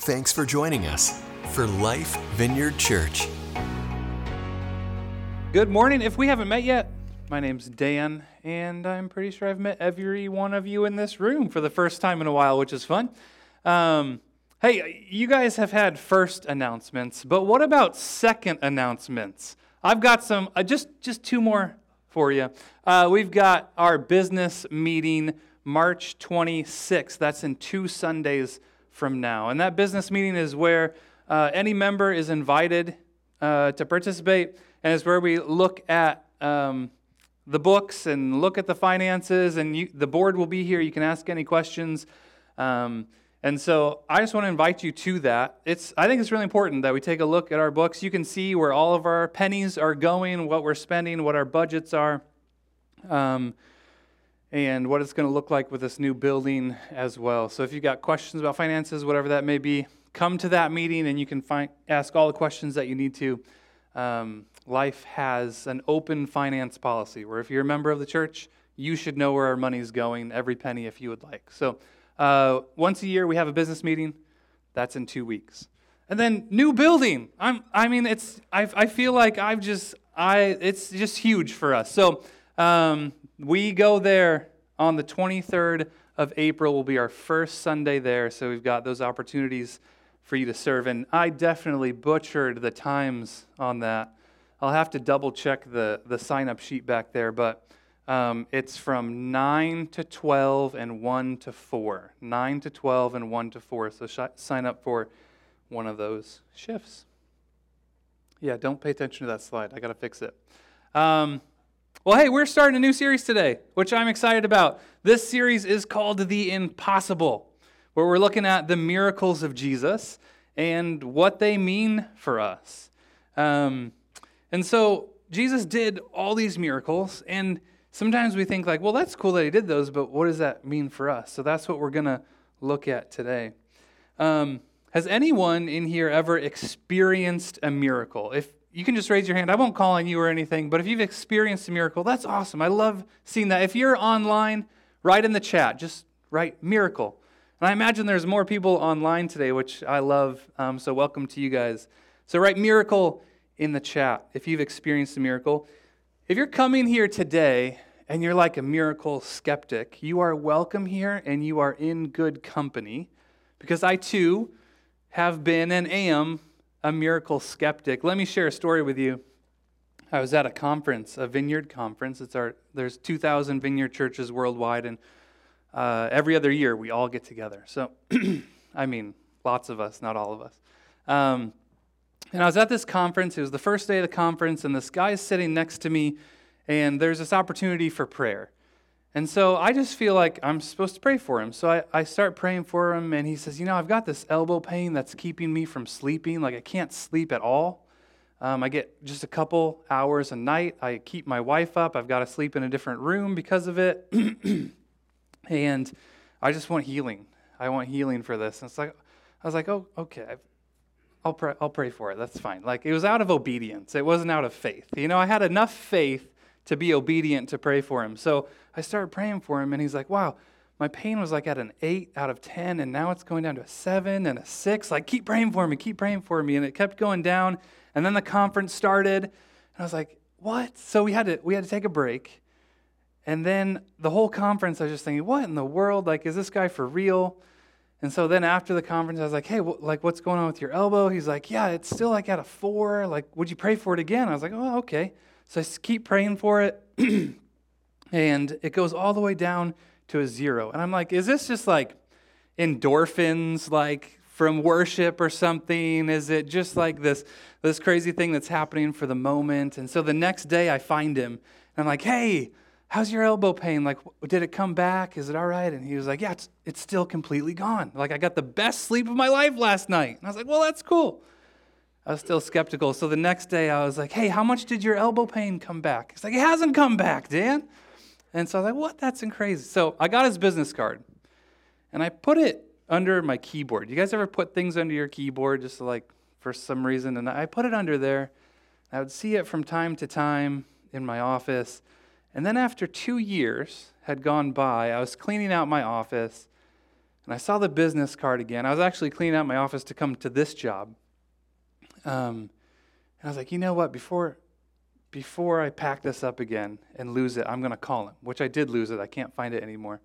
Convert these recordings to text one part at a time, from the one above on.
Thanks for joining us for Life Vineyard Church. Good morning. If we haven't met yet, my name's Dan, and I'm pretty sure I've met every one of you in this room for the first time in a while, which is fun. Um, hey, you guys have had first announcements, but what about second announcements? I've got some, uh, just just two more for you. Uh, we've got our business meeting March 26th. That's in two Sundays from now, and that business meeting is where uh, any member is invited uh, to participate and it's where we look at um, the books and look at the finances. And you, the board will be here. You can ask any questions. Um, and so I just want to invite you to that. It's, I think it's really important that we take a look at our books. You can see where all of our pennies are going, what we're spending, what our budgets are, um, and what it's going to look like with this new building as well. So if you've got questions about finances, whatever that may be, come to that meeting and you can find, ask all the questions that you need to. Um, Life has an open finance policy where if you're a member of the church, you should know where our money's going, every penny if you would like. So uh, once a year, we have a business meeting. That's in two weeks. And then new building. I'm, I mean, it's, I, I feel like I've just, I, it's just huge for us. So um, we go there on the 23rd of April will be our first Sunday there. So we've got those opportunities for you to serve. And I definitely butchered the times on that. I'll have to double check the, the sign up sheet back there, but um, it's from 9 to 12 and 1 to 4. 9 to 12 and 1 to 4. So sh- sign up for one of those shifts. Yeah, don't pay attention to that slide. I got to fix it. Um, well, hey, we're starting a new series today, which I'm excited about. This series is called The Impossible, where we're looking at the miracles of Jesus and what they mean for us. Um, and so Jesus did all these miracles, and sometimes we think, like, well, that's cool that he did those, but what does that mean for us? So that's what we're going to look at today. Um, has anyone in here ever experienced a miracle? If you can just raise your hand, I won't call on you or anything, but if you've experienced a miracle, that's awesome. I love seeing that. If you're online, write in the chat, just write miracle. And I imagine there's more people online today, which I love. Um, so welcome to you guys. So write miracle in the chat if you've experienced a miracle. If you're coming here today and you're like a miracle skeptic, you are welcome here and you are in good company because I too have been and am a miracle skeptic. Let me share a story with you. I was at a conference, a vineyard conference. It's our there's 2,000 vineyard churches worldwide, and uh, every other year we all get together. So, I mean, lots of us, not all of us. Um, and I was at this conference. It was the first day of the conference, and this guy is sitting next to me, and there's this opportunity for prayer. And so I just feel like I'm supposed to pray for him. So I, I start praying for him, and he says, You know, I've got this elbow pain that's keeping me from sleeping. Like, I can't sleep at all. Um, I get just a couple hours a night. I keep my wife up. I've got to sleep in a different room because of it. and I just want healing. I want healing for this. And it's like, I was like, oh, okay. I'll pray, I'll pray for it. That's fine. Like it was out of obedience. It wasn't out of faith. You know, I had enough faith to be obedient to pray for him. So I started praying for him, and he's like, wow, my pain was like at an eight out of 10, and now it's going down to a seven and a six. Like, keep praying for me, keep praying for me. And it kept going down. And then the conference started, and I was like, what? So we had to, we had to take a break. And then the whole conference, I was just thinking, what in the world? Like, is this guy for real? And so then after the conference, I was like, hey, wh- like, what's going on with your elbow? He's like, yeah, it's still like at a four. Like, would you pray for it again? I was like, oh, okay. So I keep praying for it. and it goes all the way down to a zero. And I'm like, is this just like endorphins, like from worship or something? Is it just like this, this crazy thing that's happening for the moment? And so the next day I find him. And I'm like, hey, how's your elbow pain? Like, did it come back? Is it all right? And he was like, yeah, it's, it's still completely gone. Like, I got the best sleep of my life last night. And I was like, well, that's cool. I was still skeptical. So the next day I was like, hey, how much did your elbow pain come back? He's like, it hasn't come back, Dan. And so I was like, what? That's crazy. So I got his business card and I put it under my keyboard. You guys ever put things under your keyboard just like for some reason? And I put it under there. I would see it from time to time in my office. And then after two years had gone by, I was cleaning out my office, and And I saw the business card again. I was actually cleaning out my office to come to this job. Um, and I was like, you know what? Before, before I pack this up again and lose it, I'm going to call him, which I did lose it. I can't find it anymore.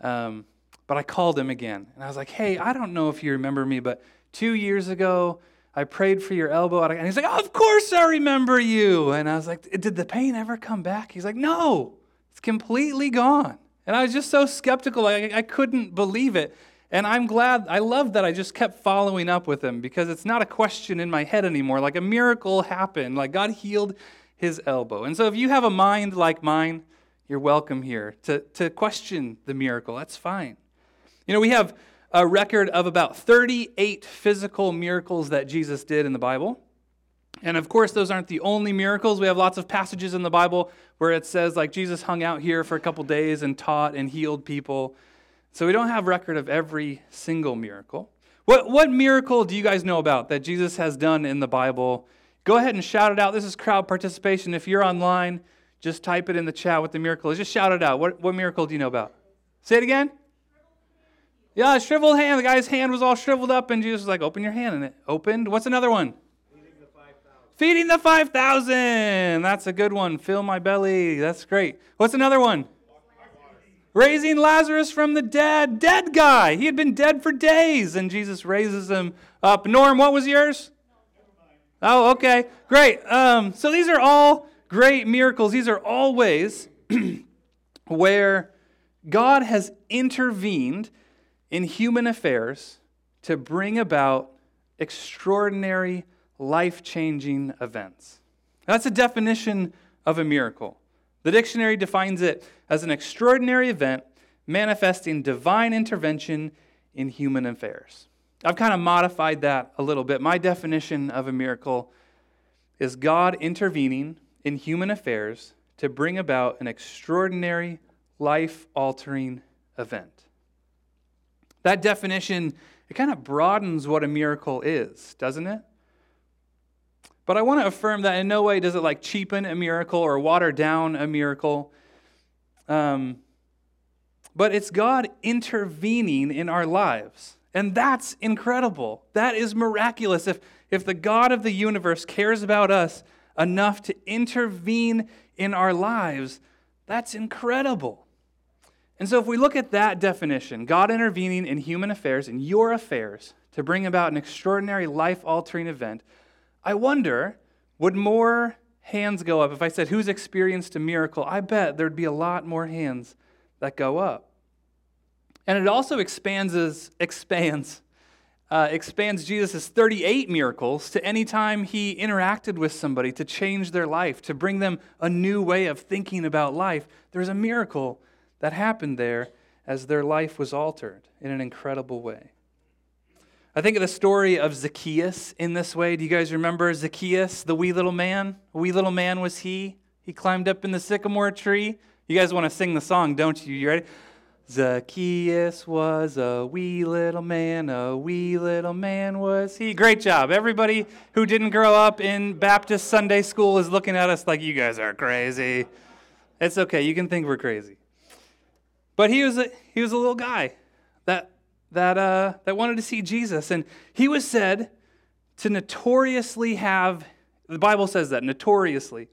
Um, but I called him again. And I was like, hey, I don't know if you remember me, but two years ago, I prayed for your elbow. And he's like, Of course I remember you. And I was like, Did the pain ever come back? He's like, No, it's completely gone. And I was just so skeptical. I, I couldn't believe it. And I'm glad, I love that I just kept following up with him because it's not a question in my head anymore. Like a miracle happened, like God healed his elbow. And so if you have a mind like mine, you're welcome here to, to question the miracle. That's fine. You know, we have a record of about 38 physical miracles that Jesus did in the Bible. And of course, those aren't the only miracles. We have lots of passages in the Bible where it says, like, Jesus hung out here for a couple days and taught and healed people. So we don't have record of every single miracle. What, what miracle do you guys know about that Jesus has done in the Bible? Go ahead and shout it out. This is crowd participation. If you're online, just type it in the chat what the miracle. Just shout it out. What, what miracle do you know about? Say it again. Yeah, shriveled hand. The guy's hand was all shriveled up, and Jesus was like, Open your hand. And it opened. What's another one? Feeding the 5,000. Feeding the 5,000. That's a good one. Fill my belly. That's great. What's another one? Raising Lazarus from the dead. Dead guy. He had been dead for days, and Jesus raises him up. Norm, what was yours? Oh, okay. Great. Um, so these are all great miracles. These are all ways where God has intervened in human affairs to bring about extraordinary, life changing events. That's a definition of a miracle. The dictionary defines it as an extraordinary event manifesting divine intervention in human affairs. I've kind of modified that a little bit. My definition of a miracle is God intervening in human affairs to bring about an extraordinary, life altering event. That definition, it kind of broadens what a miracle is, doesn't it? But I want to affirm that in no way does it like cheapen a miracle or water down a miracle. Um, but it's God intervening in our lives. And that's incredible. That is miraculous. If, if the God of the universe cares about us enough to intervene in our lives, that's incredible. And so, if we look at that definition, God intervening in human affairs, in your affairs, to bring about an extraordinary life altering event, I wonder would more hands go up if I said, Who's experienced a miracle? I bet there'd be a lot more hands that go up. And it also expands, expands, uh, expands Jesus' 38 miracles to any time he interacted with somebody to change their life, to bring them a new way of thinking about life. There's a miracle that happened there as their life was altered in an incredible way. I think of the story of Zacchaeus in this way. Do you guys remember Zacchaeus, the wee little man? A wee little man was he. He climbed up in the sycamore tree. You guys want to sing the song, don't you? You ready? Zacchaeus was a wee little man, a wee little man was he. Great job. Everybody who didn't grow up in Baptist Sunday school is looking at us like you guys are crazy. It's okay. You can think we're crazy. But he was a, he was a little guy that, uh, that wanted to see Jesus. And he was said to notoriously have, the Bible says that, notoriously,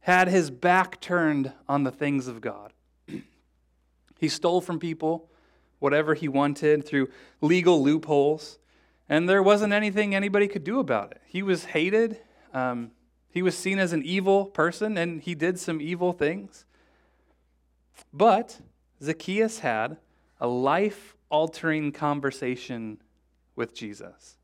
had his back turned on the things of God. he stole from people whatever he wanted through legal loopholes, and there wasn't anything anybody could do about it. He was hated. Um, he was seen as an evil person, and he did some evil things. But Zacchaeus had a life altering conversation with Jesus.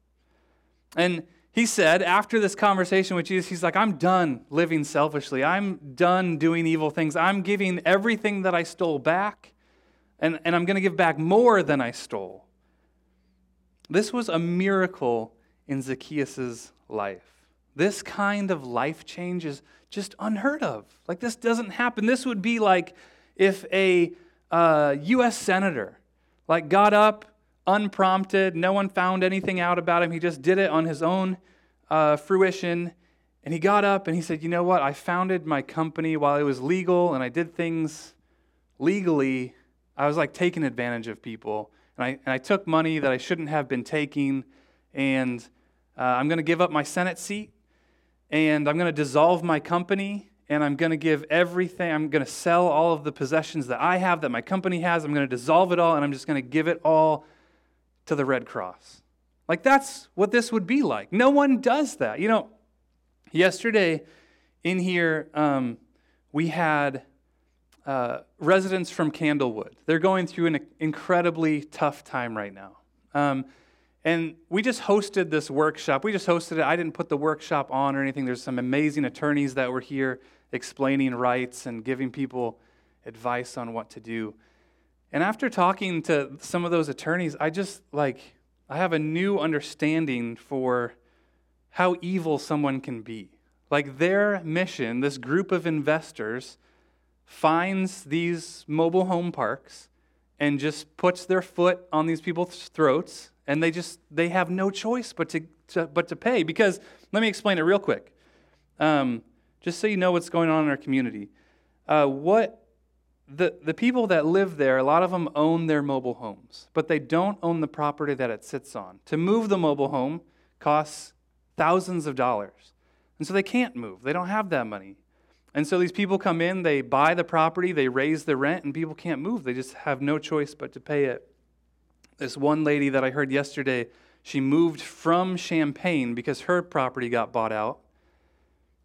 And he said, after this conversation with Jesus, he's like, I'm done living selfishly. I'm done doing evil things. I'm giving everything that I stole back, and, and I'm going to give back more than I stole. This was a miracle in Zacchaeus' life. This kind of life change is just unheard of. Like, this doesn't happen. This would be like if a uh, U.S. senator, like got up unprompted. No one found anything out about him. He just did it on his own uh, fruition. And he got up and he said, You know what? I founded my company while it was legal and I did things legally. I was like taking advantage of people. and I, and I took money that I shouldn't have been taking, and uh, I'm going to give up my Senate seat, and I'm going to dissolve my company, and I'm going to give everything, I'm going to sell all of the possessions that I have, that my company has, I'm going to dissolve it all, and I'm just going to give it all to the Red Cross. Like, that's what this would be like. No one does that. You know, yesterday in here, um, we had uh, residents from Candlewood. They're going through an incredibly tough time right now. Um, and we just hosted this workshop. We just hosted it. I didn't put the workshop on or anything. There's some amazing attorneys that were here explaining rights and giving people advice on what to do. And after talking to some of those attorneys, I just like, I have a new understanding for how evil someone can be. Like their mission, this group of investors finds these mobile home parks and just puts their foot on these people's throats and they just they have no choice but to, to but to pay because let me explain it real quick um, just so you know what's going on in our community uh, what the, the people that live there a lot of them own their mobile homes but they don't own the property that it sits on to move the mobile home costs thousands of dollars and so they can't move they don't have that money and so these people come in, they buy the property, they raise the rent, and people can't move. They just have no choice but to pay it. This one lady that I heard yesterday, she moved from Champaign because her property got bought out.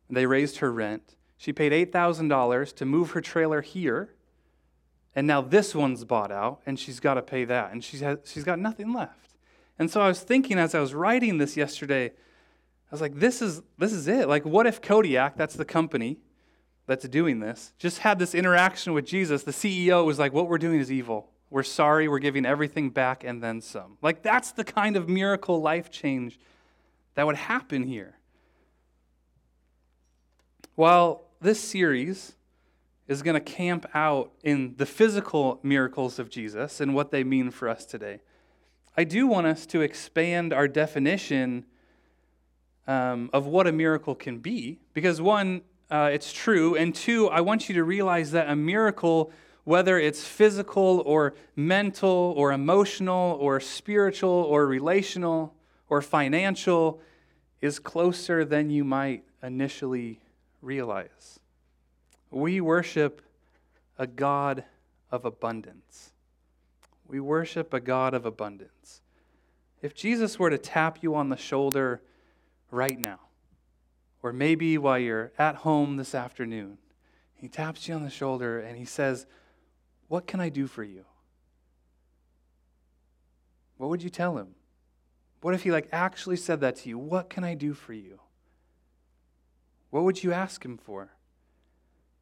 They raised her rent. She paid $8,000 to move her trailer here. And now this one's bought out, and she's got to pay that. And she's, has, she's got nothing left. And so I was thinking as I was writing this yesterday, I was like, this is, this is it. Like, what if Kodiak, that's the company, that's doing this just had this interaction with Jesus, the CEO was like, What we're doing is evil. We're sorry. We're giving everything back and then some. Like, that's the kind of miracle life change that would happen here. While this series is going to camp out in the physical miracles of Jesus and what they mean for us today, I do want us to expand our definition um, of what a miracle can be. Because, one, uh, it's true. And two, I want you to realize that a miracle, whether it's physical or mental or emotional or spiritual or relational or financial, is closer than you might initially realize. We worship a God of abundance. We worship a God of abundance. If Jesus were to tap you on the shoulder right now, or maybe while you're at home this afternoon, he taps you on the shoulder and he says, What can I do for you? What would you tell him? What if he like actually said that to you? What can I do for you? What would you ask him for?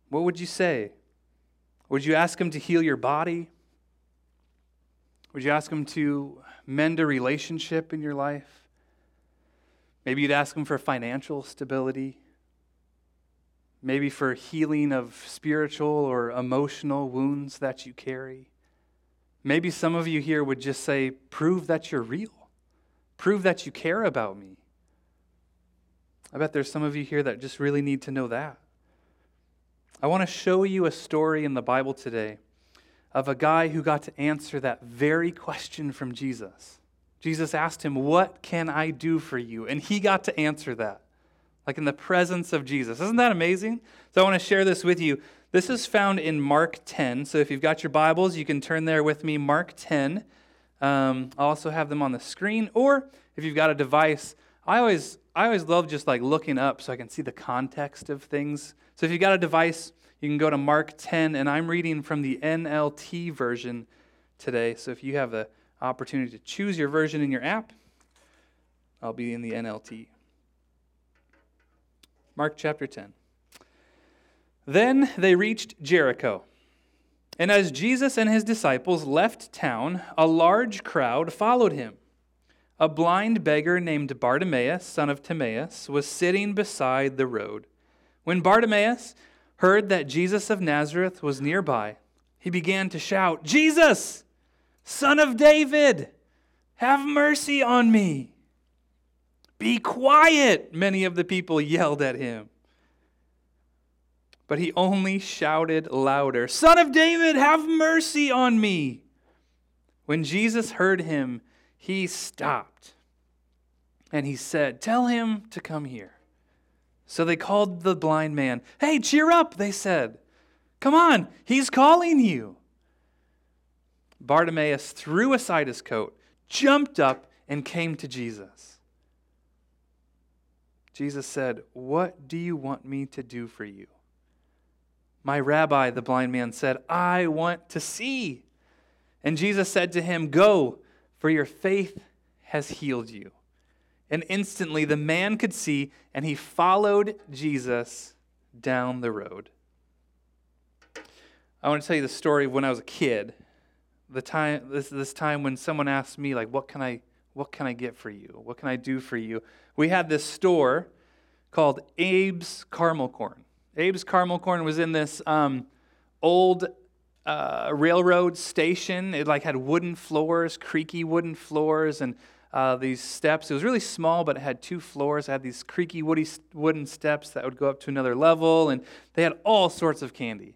What would you say? Would you ask him to heal your body? Would you ask him to mend a relationship in your life? Maybe you'd ask Him for financial stability, maybe for healing of spiritual or emotional wounds that you carry. Maybe some of you here would just say, Prove that you're real, prove that you care about me. I bet there's some of you here that just really need to know that. I want to show you a story in the Bible today of a guy who got to answer that very question from Jesus. Jesus asked him, What can I do for you? And he got to answer that, like in the presence of Jesus. Isn't that amazing? So I want to share this with you. This is found in Mark 10. So if you've got your Bibles, you can turn there with me. Mark 10. Um, I'll also have them on the screen. Or if you've got a device, I always, I always love just like looking up so I can see the context of things. So if you've got a device, you can go to Mark 10, and I'm reading from the NLT version today. So if you have the opportunity to choose your version in your app. I'll be in the NLT. Mark chapter 10. Then they reached Jericho. And as Jesus and his disciples left town, a large crowd followed him. A blind beggar named Bartimaeus, son of Timaeus, was sitting beside the road. When Bartimaeus heard that Jesus of Nazareth was nearby, he began to shout, Jesus! Son of David, have mercy on me. Be quiet, many of the people yelled at him. But he only shouted louder, Son of David, have mercy on me. When Jesus heard him, he stopped and he said, Tell him to come here. So they called the blind man. Hey, cheer up, they said. Come on, he's calling you. Bartimaeus threw aside his coat, jumped up, and came to Jesus. Jesus said, What do you want me to do for you? My rabbi, the blind man said, I want to see. And Jesus said to him, Go, for your faith has healed you. And instantly the man could see, and he followed Jesus down the road. I want to tell you the story of when I was a kid. The time this this time when someone asked me like what can I what can I get for you? What can I do for you? We had this store called Abe's Caramel Corn. Abe's Caramel Corn was in this um, old uh, railroad station. It like had wooden floors, creaky wooden floors, and uh, these steps. It was really small, but it had two floors. It had these creaky woody, wooden steps that would go up to another level, and they had all sorts of candy.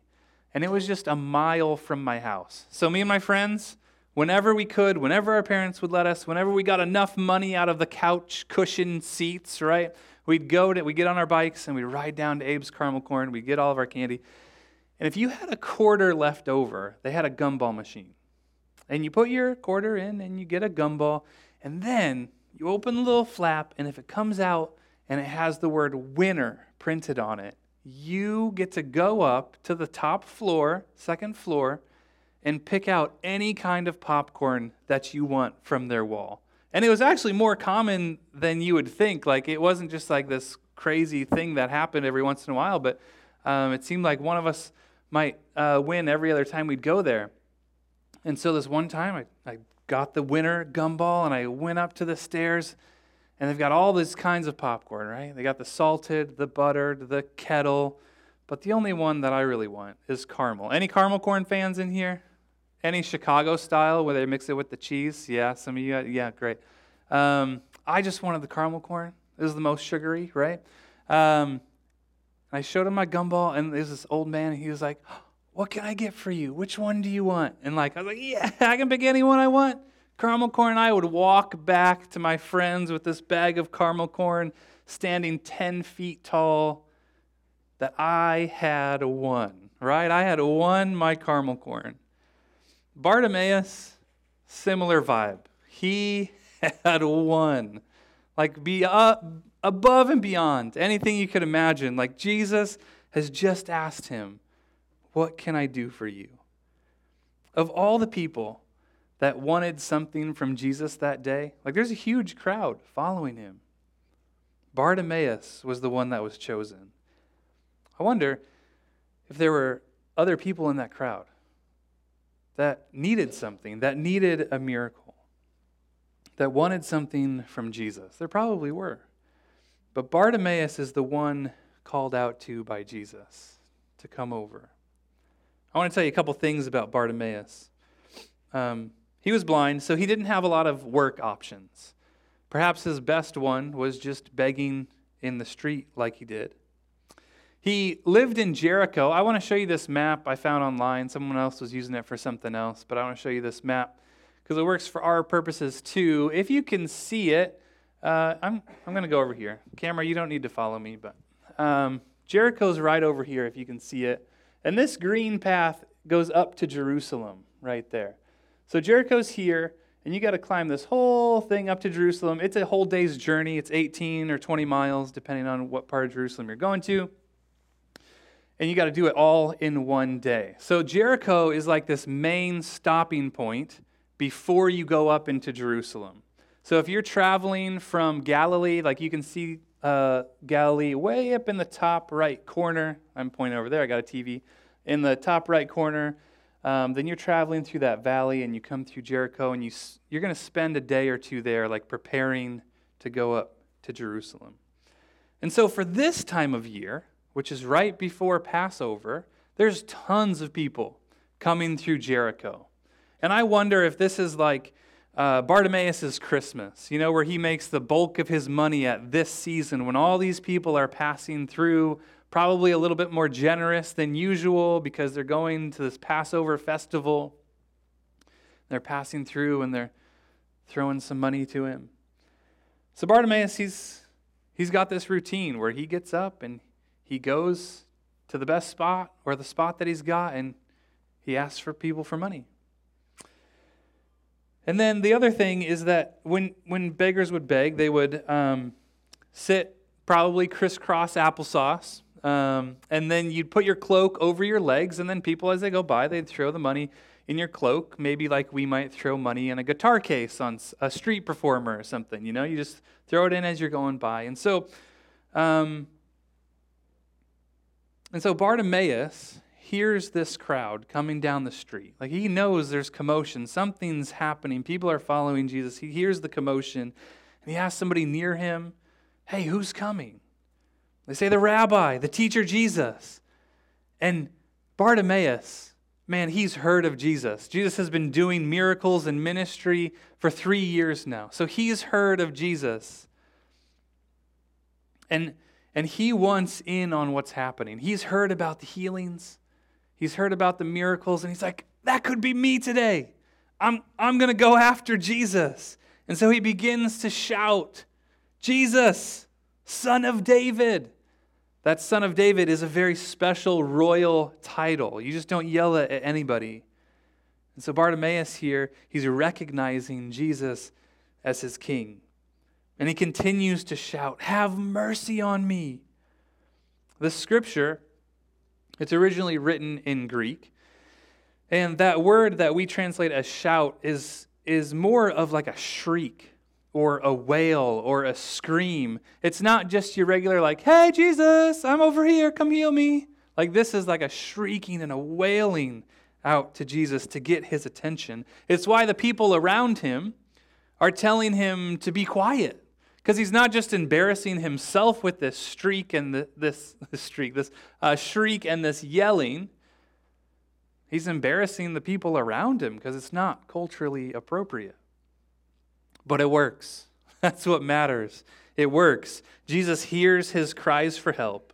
And it was just a mile from my house. So, me and my friends, whenever we could, whenever our parents would let us, whenever we got enough money out of the couch cushion seats, right, we'd go to, we'd get on our bikes and we'd ride down to Abe's Caramel Corn. We'd get all of our candy. And if you had a quarter left over, they had a gumball machine. And you put your quarter in and you get a gumball. And then you open the little flap, and if it comes out and it has the word winner printed on it, you get to go up to the top floor, second floor, and pick out any kind of popcorn that you want from their wall. And it was actually more common than you would think. Like, it wasn't just like this crazy thing that happened every once in a while, but um, it seemed like one of us might uh, win every other time we'd go there. And so this one time, I, I got the winner gumball and I went up to the stairs, and they've got all these kinds of popcorn, right? They got the salted, the buttered, the kettle, but the only one that I really want is caramel. Any caramel corn fans in here? Any Chicago style where they mix it with the cheese? Yeah, some of you, yeah, great. Um, I just wanted the caramel corn. This is the most sugary, right? Um, I showed him my gumball, and there's this old man, and he was like, What can I get for you? Which one do you want? And like, I was like, Yeah, I can pick any one I want. Caramel corn. I would walk back to my friends with this bag of caramel corn, standing 10 feet tall, that I had won, right? I had won my caramel corn. Bartimaeus, similar vibe. He had won. Like, be, uh, above and beyond anything you could imagine. Like Jesus has just asked him, What can I do for you? Of all the people that wanted something from Jesus that day, like there's a huge crowd following him. Bartimaeus was the one that was chosen. I wonder if there were other people in that crowd that needed something, that needed a miracle, that wanted something from Jesus. There probably were. But Bartimaeus is the one called out to by Jesus to come over. I want to tell you a couple things about Bartimaeus. Um, he was blind, so he didn't have a lot of work options. Perhaps his best one was just begging in the street like he did. He lived in Jericho. I want to show you this map I found online. Someone else was using it for something else, but I want to show you this map because it works for our purposes too. If you can see it, uh, I'm, I'm going to go over here. Camera, you don't need to follow me, but um, Jericho's right over here if you can see it. And this green path goes up to Jerusalem right there. So Jericho's here, and you got to climb this whole thing up to Jerusalem. It's a whole day's journey. It's 18 or 20 miles, depending on what part of Jerusalem you're going to. And you got to do it all in one day. So Jericho is like this main stopping point before you go up into Jerusalem. So if you're traveling from Galilee, like you can see uh, Galilee way up in the top right corner. I'm pointing over there. I got a TV in the top right corner. Um, then you're traveling through that valley and you come through Jericho and you, you're going to spend a day or two there, like preparing to go up to Jerusalem. And so for this time of year, which is right before Passover, there's tons of people coming through Jericho. And I wonder if this is like uh, Bartimaeus' Christmas, you know, where he makes the bulk of his money at this season when all these people are passing through, probably a little bit more generous than usual because they're going to this Passover festival. They're passing through and they're throwing some money to him. So Bartimaeus, he's, he's got this routine where he gets up and he goes to the best spot or the spot that he's got and he asks for people for money. And then the other thing is that when, when beggars would beg, they would um, sit probably crisscross applesauce. Um, and then you'd put your cloak over your legs, and then people, as they go by, they'd throw the money in your cloak, maybe like we might throw money in a guitar case on a street performer or something. You know, you just throw it in as you're going by. And so, um, and so Bartimaeus hears this crowd coming down the street. Like he knows there's commotion, something's happening. People are following Jesus. He hears the commotion, and he asks somebody near him, Hey, who's coming? They say, The rabbi, the teacher Jesus. And Bartimaeus, man, he's heard of Jesus. Jesus has been doing miracles and ministry for three years now. So he's heard of Jesus. And, and he wants in on what's happening. He's heard about the healings, he's heard about the miracles, and he's like, that could be me today. I'm, I'm going to go after Jesus. And so he begins to shout, Jesus, son of David. That son of David is a very special royal title. You just don't yell it at anybody. And so Bartimaeus here, he's recognizing Jesus as his king. And he continues to shout, Have mercy on me. The scripture, it's originally written in Greek. And that word that we translate as shout is, is more of like a shriek or a wail or a scream. It's not just your regular, like, hey, Jesus, I'm over here, come heal me. Like, this is like a shrieking and a wailing out to Jesus to get his attention. It's why the people around him are telling him to be quiet. Because he's not just embarrassing himself with this streak and the, this, this streak, this uh, shriek and this yelling. He's embarrassing the people around him because it's not culturally appropriate but it works. That's what matters. It works. Jesus hears his cries for help.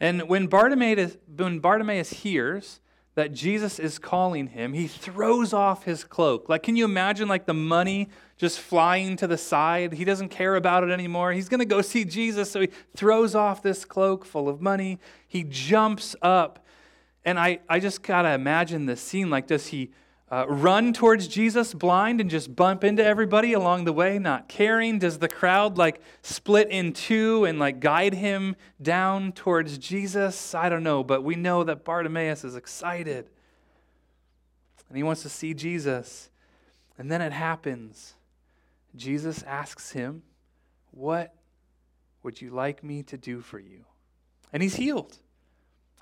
And when Bartimaeus, when Bartimaeus hears that Jesus is calling him, he throws off his cloak. Like, can you imagine, like, the money just flying to the side? He doesn't care about it anymore. He's going to go see Jesus, so he throws off this cloak full of money. He jumps up. And I, I just got to imagine this scene. Like, does he uh, run towards Jesus blind and just bump into everybody along the way, not caring? Does the crowd like split in two and like guide him down towards Jesus? I don't know, but we know that Bartimaeus is excited and he wants to see Jesus. And then it happens. Jesus asks him, What would you like me to do for you? And he's healed.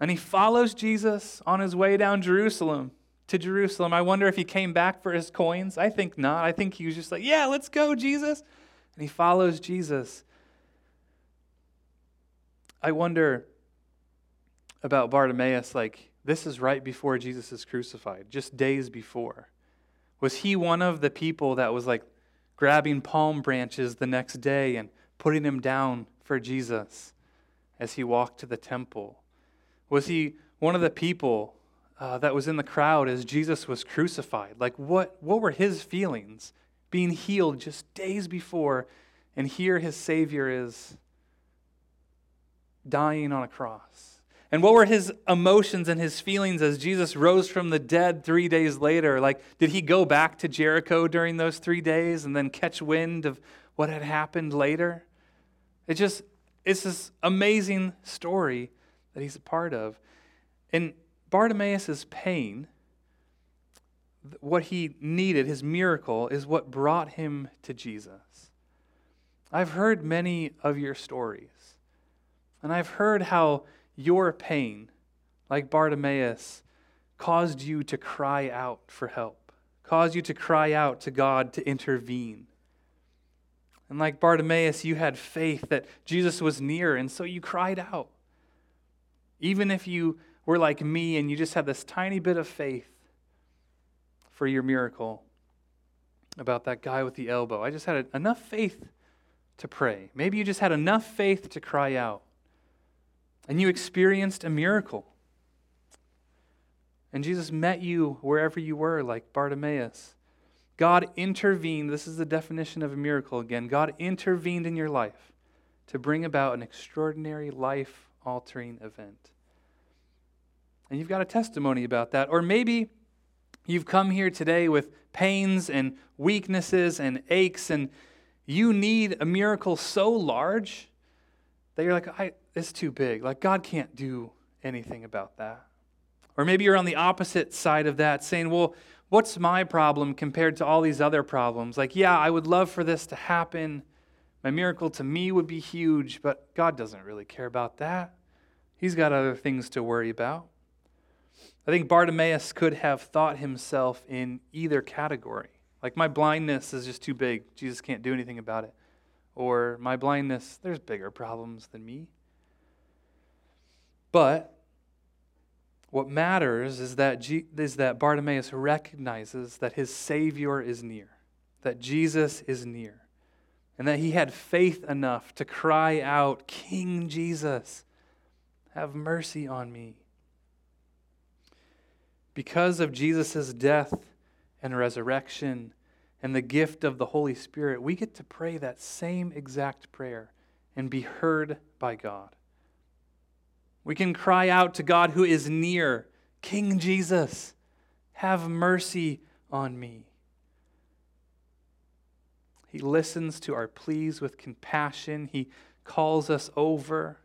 And he follows Jesus on his way down Jerusalem to Jerusalem. I wonder if he came back for his coins. I think not. I think he was just like, yeah, let's go, Jesus. And he follows Jesus. I wonder about Bartimaeus, like, this is right before Jesus is crucified, just days before. Was he one of the people that was like grabbing palm branches the next day and putting them down for Jesus as he walked to the temple? Was he one of the people uh, that was in the crowd as Jesus was crucified. Like, what, what were his feelings being healed just days before, and here his Savior is dying on a cross? And what were his emotions and his feelings as Jesus rose from the dead three days later? Like, did he go back to Jericho during those three days and then catch wind of what had happened later? It just, it's this amazing story that he's a part of. And Bartimaeus' pain, what he needed, his miracle, is what brought him to Jesus. I've heard many of your stories, and I've heard how your pain, like Bartimaeus, caused you to cry out for help, caused you to cry out to God to intervene. And like Bartimaeus, you had faith that Jesus was near, and so you cried out. Even if you were like me and you just had this tiny bit of faith for your miracle about that guy with the elbow. I just had enough faith to pray. Maybe you just had enough faith to cry out. And you experienced a miracle. And Jesus met you wherever you were, like Bartimaeus. God intervened. This is the definition of a miracle again. God intervened in your life to bring about an extraordinary life altering event. And you've got a testimony about that. Or maybe you've come here today with pains and weaknesses and aches, and you need a miracle so large that you're like, it's too big. Like, God can't do anything about that. Or maybe you're on the opposite side of that, saying, well, what's my problem compared to all these other problems? Like, yeah, I would love for this to happen. My miracle to me would be huge, but God doesn't really care about that. He's got other things to worry about. I think Bartimaeus could have thought himself in either category. Like, my blindness is just too big. Jesus can't do anything about it. Or, my blindness, there's bigger problems than me. But what matters is that, G- is that Bartimaeus recognizes that his Savior is near, that Jesus is near, and that he had faith enough to cry out, King Jesus, have mercy on me. Because of Jesus' death and resurrection and the gift of the Holy Spirit, we get to pray that same exact prayer and be heard by God. We can cry out to God who is near King Jesus, have mercy on me. He listens to our pleas with compassion. He calls us over.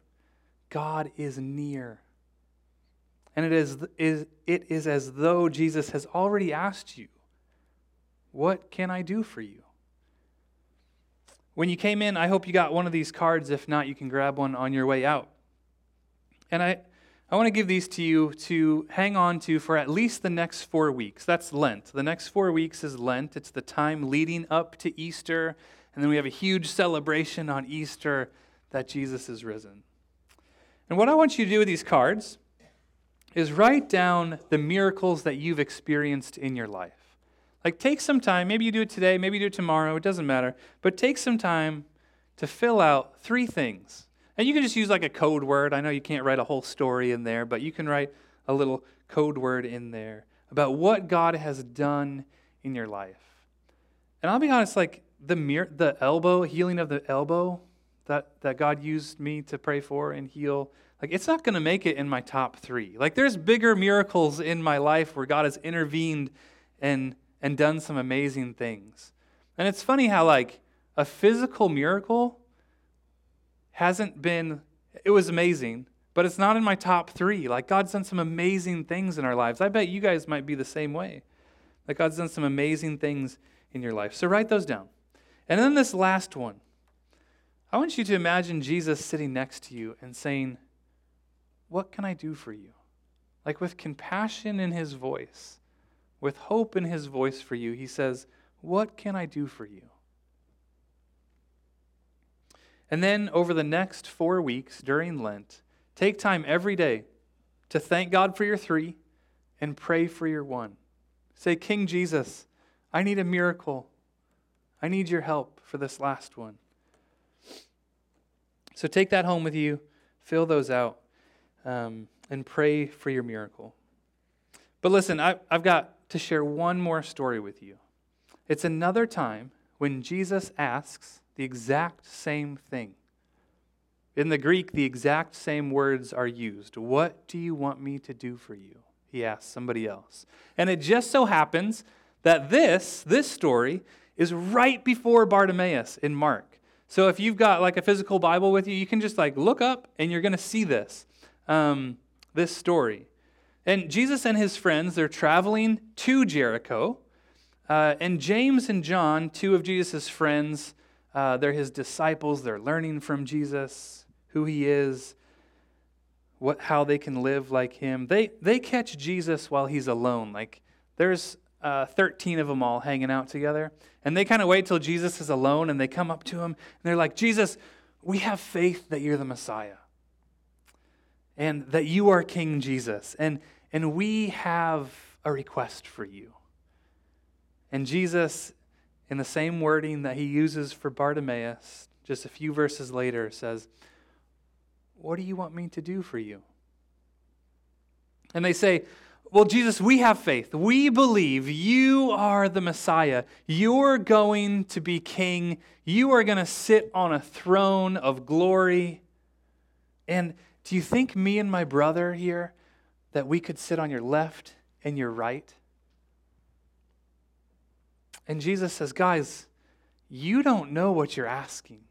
God is near. And it is, is, it is as though Jesus has already asked you, What can I do for you? When you came in, I hope you got one of these cards. If not, you can grab one on your way out. And I, I want to give these to you to hang on to for at least the next four weeks. That's Lent. The next four weeks is Lent. It's the time leading up to Easter. And then we have a huge celebration on Easter that Jesus is risen. And what I want you to do with these cards is write down the miracles that you've experienced in your life. Like, take some time, maybe you do it today, maybe you do it tomorrow, it doesn't matter, but take some time to fill out three things. And you can just use like a code word. I know you can't write a whole story in there, but you can write a little code word in there about what God has done in your life. And I'll be honest, like the mir- the elbow, healing of the elbow that, that God used me to pray for and heal like it's not going to make it in my top three. Like there's bigger miracles in my life where God has intervened and and done some amazing things. And it's funny how like a physical miracle hasn't been it was amazing, but it's not in my top three. Like God's done some amazing things in our lives. I bet you guys might be the same way. Like God's done some amazing things in your life. So write those down. And then this last one. I want you to imagine Jesus sitting next to you and saying, what can I do for you? Like with compassion in his voice, with hope in his voice for you, he says, What can I do for you? And then over the next four weeks during Lent, take time every day to thank God for your three and pray for your one. Say, King Jesus, I need a miracle. I need your help for this last one. So take that home with you, fill those out um, and pray for your miracle. But listen, I, I've got to share one more story with you. It's another time when Jesus asks the exact same thing. In the Greek, the exact same words are used. What do you want me to do for you? He asks somebody else. And it just so happens that this, this story, is right before Bartimaeus in Mark. So if you've got like a physical Bible with you, you can just like look up and you're going to see this um, this story. And Jesus and his friends, they're traveling to Jericho. Uh, and James and John, two of Jesus' friends, uh, they're his disciples. They're learning from Jesus, who he is, what, how they can live like him. They, they catch Jesus while he's alone. Like there's uh, 13 of them all hanging out together. And they kind of wait till Jesus is alone and they come up to him and they're like, Jesus, we have faith that you're the Messiah and that you are King Jesus. And, and we have a request for you. And Jesus, in the same wording that he uses for Bartimaeus, just a few verses later, says, What do you want me to do for you? And they say, well, Jesus, we have faith. We believe you are the Messiah. You're going to be king. You are going to sit on a throne of glory. And do you think me and my brother here that we could sit on your left and your right? And Jesus says, Guys, you don't know what you're asking.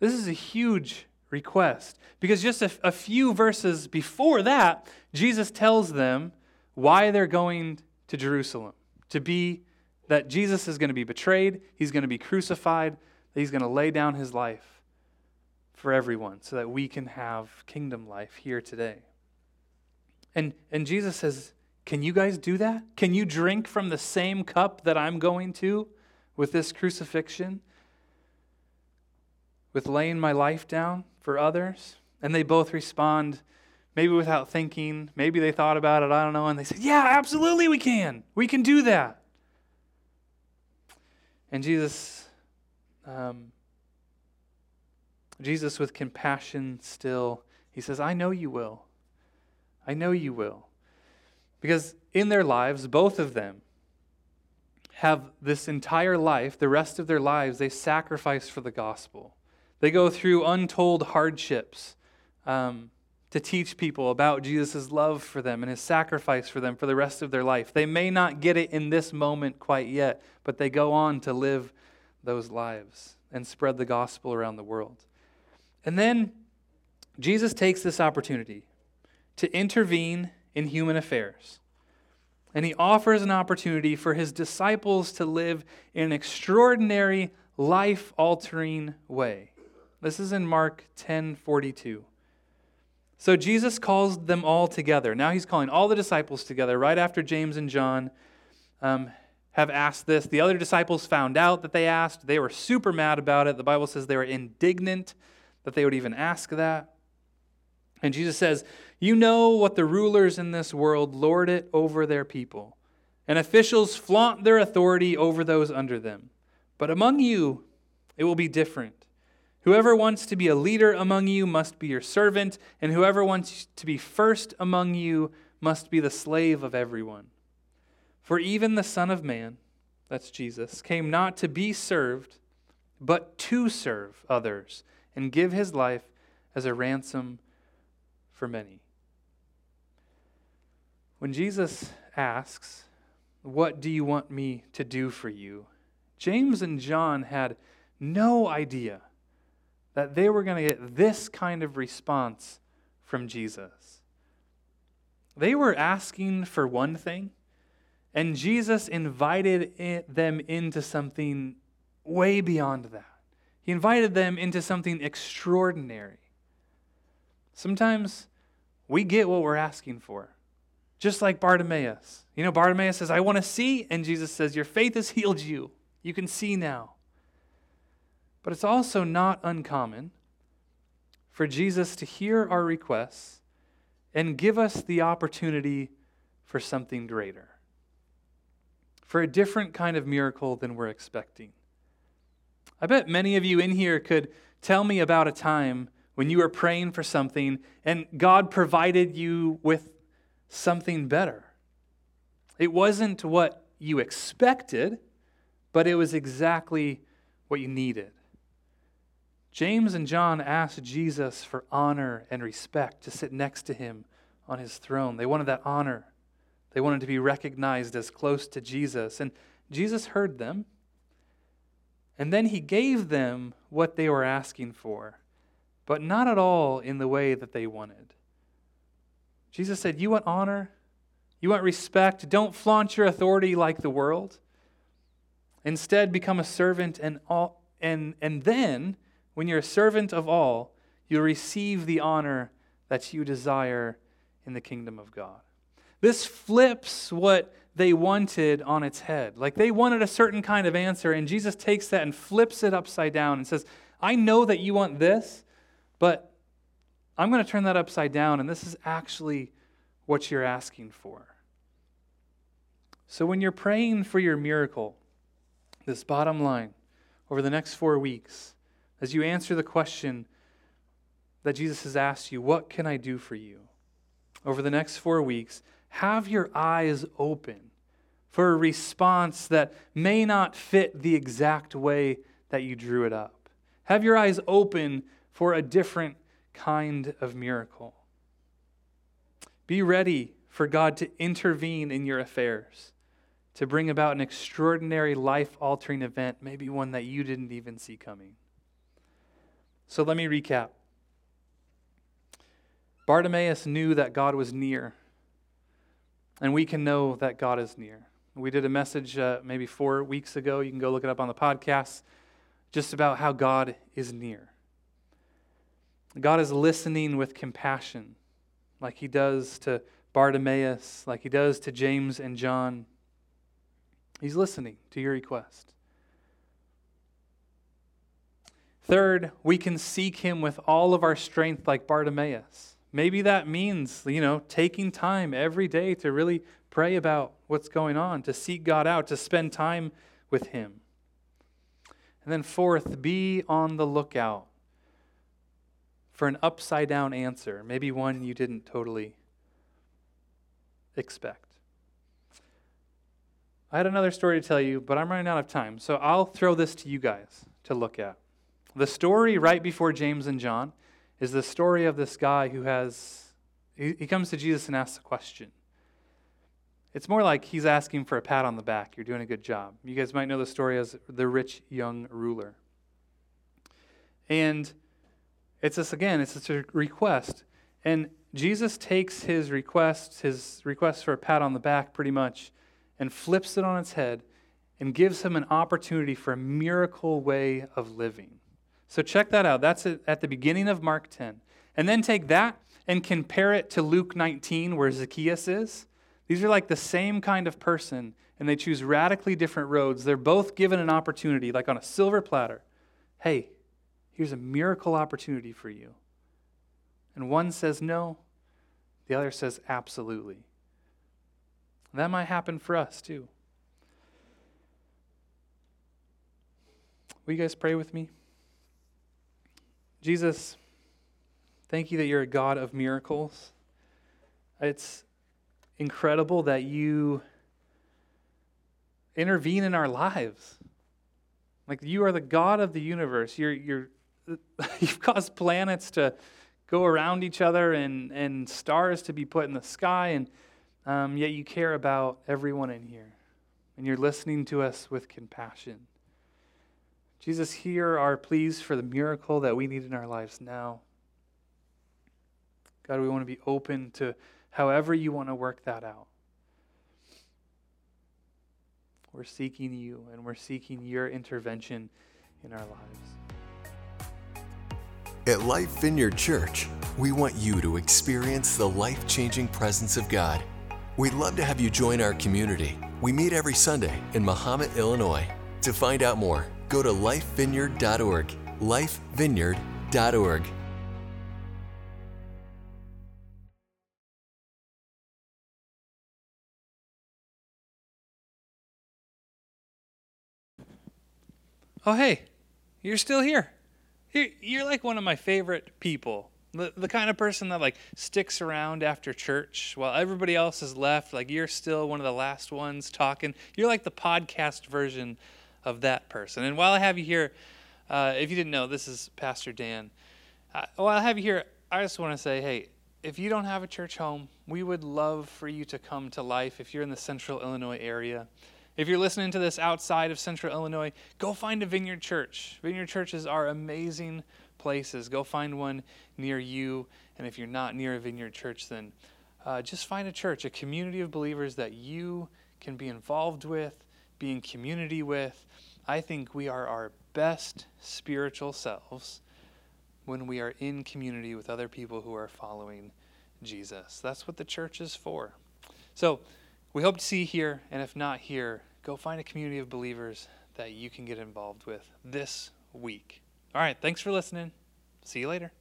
This is a huge request because just a, a few verses before that, Jesus tells them why they're going to Jerusalem to be that Jesus is going to be betrayed, he's going to be crucified, that he's going to lay down his life for everyone so that we can have kingdom life here today. And, and Jesus says, Can you guys do that? Can you drink from the same cup that I'm going to with this crucifixion? With laying my life down for others? And they both respond, maybe without thinking. Maybe they thought about it, I don't know. And they said, Yeah, absolutely, we can. We can do that. And Jesus, um, Jesus, with compassion still, he says, I know you will. I know you will. Because in their lives, both of them have this entire life, the rest of their lives, they sacrifice for the gospel. They go through untold hardships um, to teach people about Jesus' love for them and his sacrifice for them for the rest of their life. They may not get it in this moment quite yet, but they go on to live those lives and spread the gospel around the world. And then Jesus takes this opportunity to intervene in human affairs. And he offers an opportunity for his disciples to live in an extraordinary, life altering way. This is in Mark 10 42. So Jesus calls them all together. Now he's calling all the disciples together right after James and John um, have asked this. The other disciples found out that they asked. They were super mad about it. The Bible says they were indignant that they would even ask that. And Jesus says, You know what the rulers in this world lord it over their people, and officials flaunt their authority over those under them. But among you, it will be different. Whoever wants to be a leader among you must be your servant, and whoever wants to be first among you must be the slave of everyone. For even the Son of Man, that's Jesus, came not to be served, but to serve others and give his life as a ransom for many. When Jesus asks, What do you want me to do for you? James and John had no idea that they were going to get this kind of response from Jesus. They were asking for one thing, and Jesus invited them into something way beyond that. He invited them into something extraordinary. Sometimes we get what we're asking for, just like Bartimaeus. You know, Bartimaeus says, I want to see, and Jesus says, Your faith has healed you. You can see now. But it's also not uncommon for Jesus to hear our requests and give us the opportunity for something greater, for a different kind of miracle than we're expecting. I bet many of you in here could tell me about a time when you were praying for something and God provided you with something better. It wasn't what you expected, but it was exactly what you needed. James and John asked Jesus for honor and respect to sit next to him on his throne. They wanted that honor. They wanted to be recognized as close to Jesus. And Jesus heard them. And then he gave them what they were asking for, but not at all in the way that they wanted. Jesus said, You want honor? You want respect? Don't flaunt your authority like the world. Instead, become a servant, and, all, and, and then when you're a servant of all, you'll receive the honor that you desire in the kingdom of God. This flips what they wanted on its head. Like they wanted a certain kind of answer, and Jesus takes that and flips it upside down and says, I know that you want this, but I'm going to turn that upside down, and this is actually what you're asking for. So when you're praying for your miracle, this bottom line, over the next four weeks, as you answer the question that Jesus has asked you, What can I do for you? Over the next four weeks, have your eyes open for a response that may not fit the exact way that you drew it up. Have your eyes open for a different kind of miracle. Be ready for God to intervene in your affairs, to bring about an extraordinary life altering event, maybe one that you didn't even see coming. So let me recap. Bartimaeus knew that God was near, and we can know that God is near. We did a message uh, maybe four weeks ago. You can go look it up on the podcast, just about how God is near. God is listening with compassion, like he does to Bartimaeus, like he does to James and John. He's listening to your request. Third, we can seek him with all of our strength, like Bartimaeus. Maybe that means, you know, taking time every day to really pray about what's going on, to seek God out, to spend time with Him. And then, fourth, be on the lookout for an upside down answer, maybe one you didn't totally expect. I had another story to tell you, but I'm running out of time, so I'll throw this to you guys to look at. The story right before James and John is the story of this guy who has, he, he comes to Jesus and asks a question. It's more like he's asking for a pat on the back. You're doing a good job. You guys might know the story as the rich young ruler. And it's this again, it's this a request. And Jesus takes his request, his request for a pat on the back pretty much, and flips it on its head and gives him an opportunity for a miracle way of living. So check that out. That's at the beginning of Mark 10. And then take that and compare it to Luke 19, where Zacchaeus is. These are like the same kind of person, and they choose radically different roads. They're both given an opportunity, like on a silver platter. Hey, here's a miracle opportunity for you. And one says no, the other says absolutely. That might happen for us too. Will you guys pray with me? Jesus, thank you that you're a God of miracles. It's incredible that you intervene in our lives. Like you are the God of the universe. You're, you're, you've caused planets to go around each other and, and stars to be put in the sky, and um, yet you care about everyone in here. And you're listening to us with compassion. Jesus, hear our pleas for the miracle that we need in our lives now. God, we want to be open to however you want to work that out. We're seeking you and we're seeking your intervention in our lives. At Life Vineyard Church, we want you to experience the life changing presence of God. We'd love to have you join our community. We meet every Sunday in Mahomet, Illinois. To find out more, go to lifevineyard.org. Lifevineyard.org. Oh, hey, you're still here. You're, like one of my favorite people. The, the kind of person that like sticks around after church while everybody else has left. Like you're still one of the last ones talking. You're like the podcast version of that person. And while I have you here, uh, if you didn't know, this is Pastor Dan. Uh, while I have you here, I just want to say, hey, if you don't have a church home, we would love for you to come to life if you're in the central Illinois area. If you're listening to this outside of central Illinois, go find a vineyard church. Vineyard churches are amazing places. Go find one near you. And if you're not near a vineyard church, then uh, just find a church, a community of believers that you can be involved with, be in community with. I think we are our best spiritual selves when we are in community with other people who are following Jesus. That's what the church is for. So we hope to see you here, and if not here, go find a community of believers that you can get involved with this week. All right, thanks for listening. See you later.